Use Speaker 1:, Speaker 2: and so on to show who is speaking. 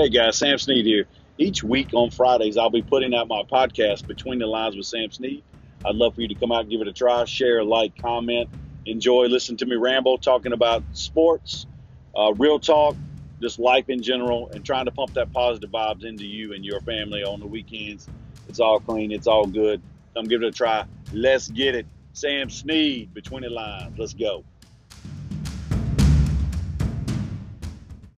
Speaker 1: Hey guys, Sam Snead here. Each week on Fridays, I'll be putting out my podcast, Between the Lines with Sam Snead. I'd love for you to come out and give it a try, share, like, comment, enjoy, listen to me ramble, talking about sports, uh, real talk, just life in general, and trying to pump that positive vibes into you and your family on the weekends. It's all clean, it's all good. Come give it a try. Let's get it. Sam Snead, Between the Lines. Let's go.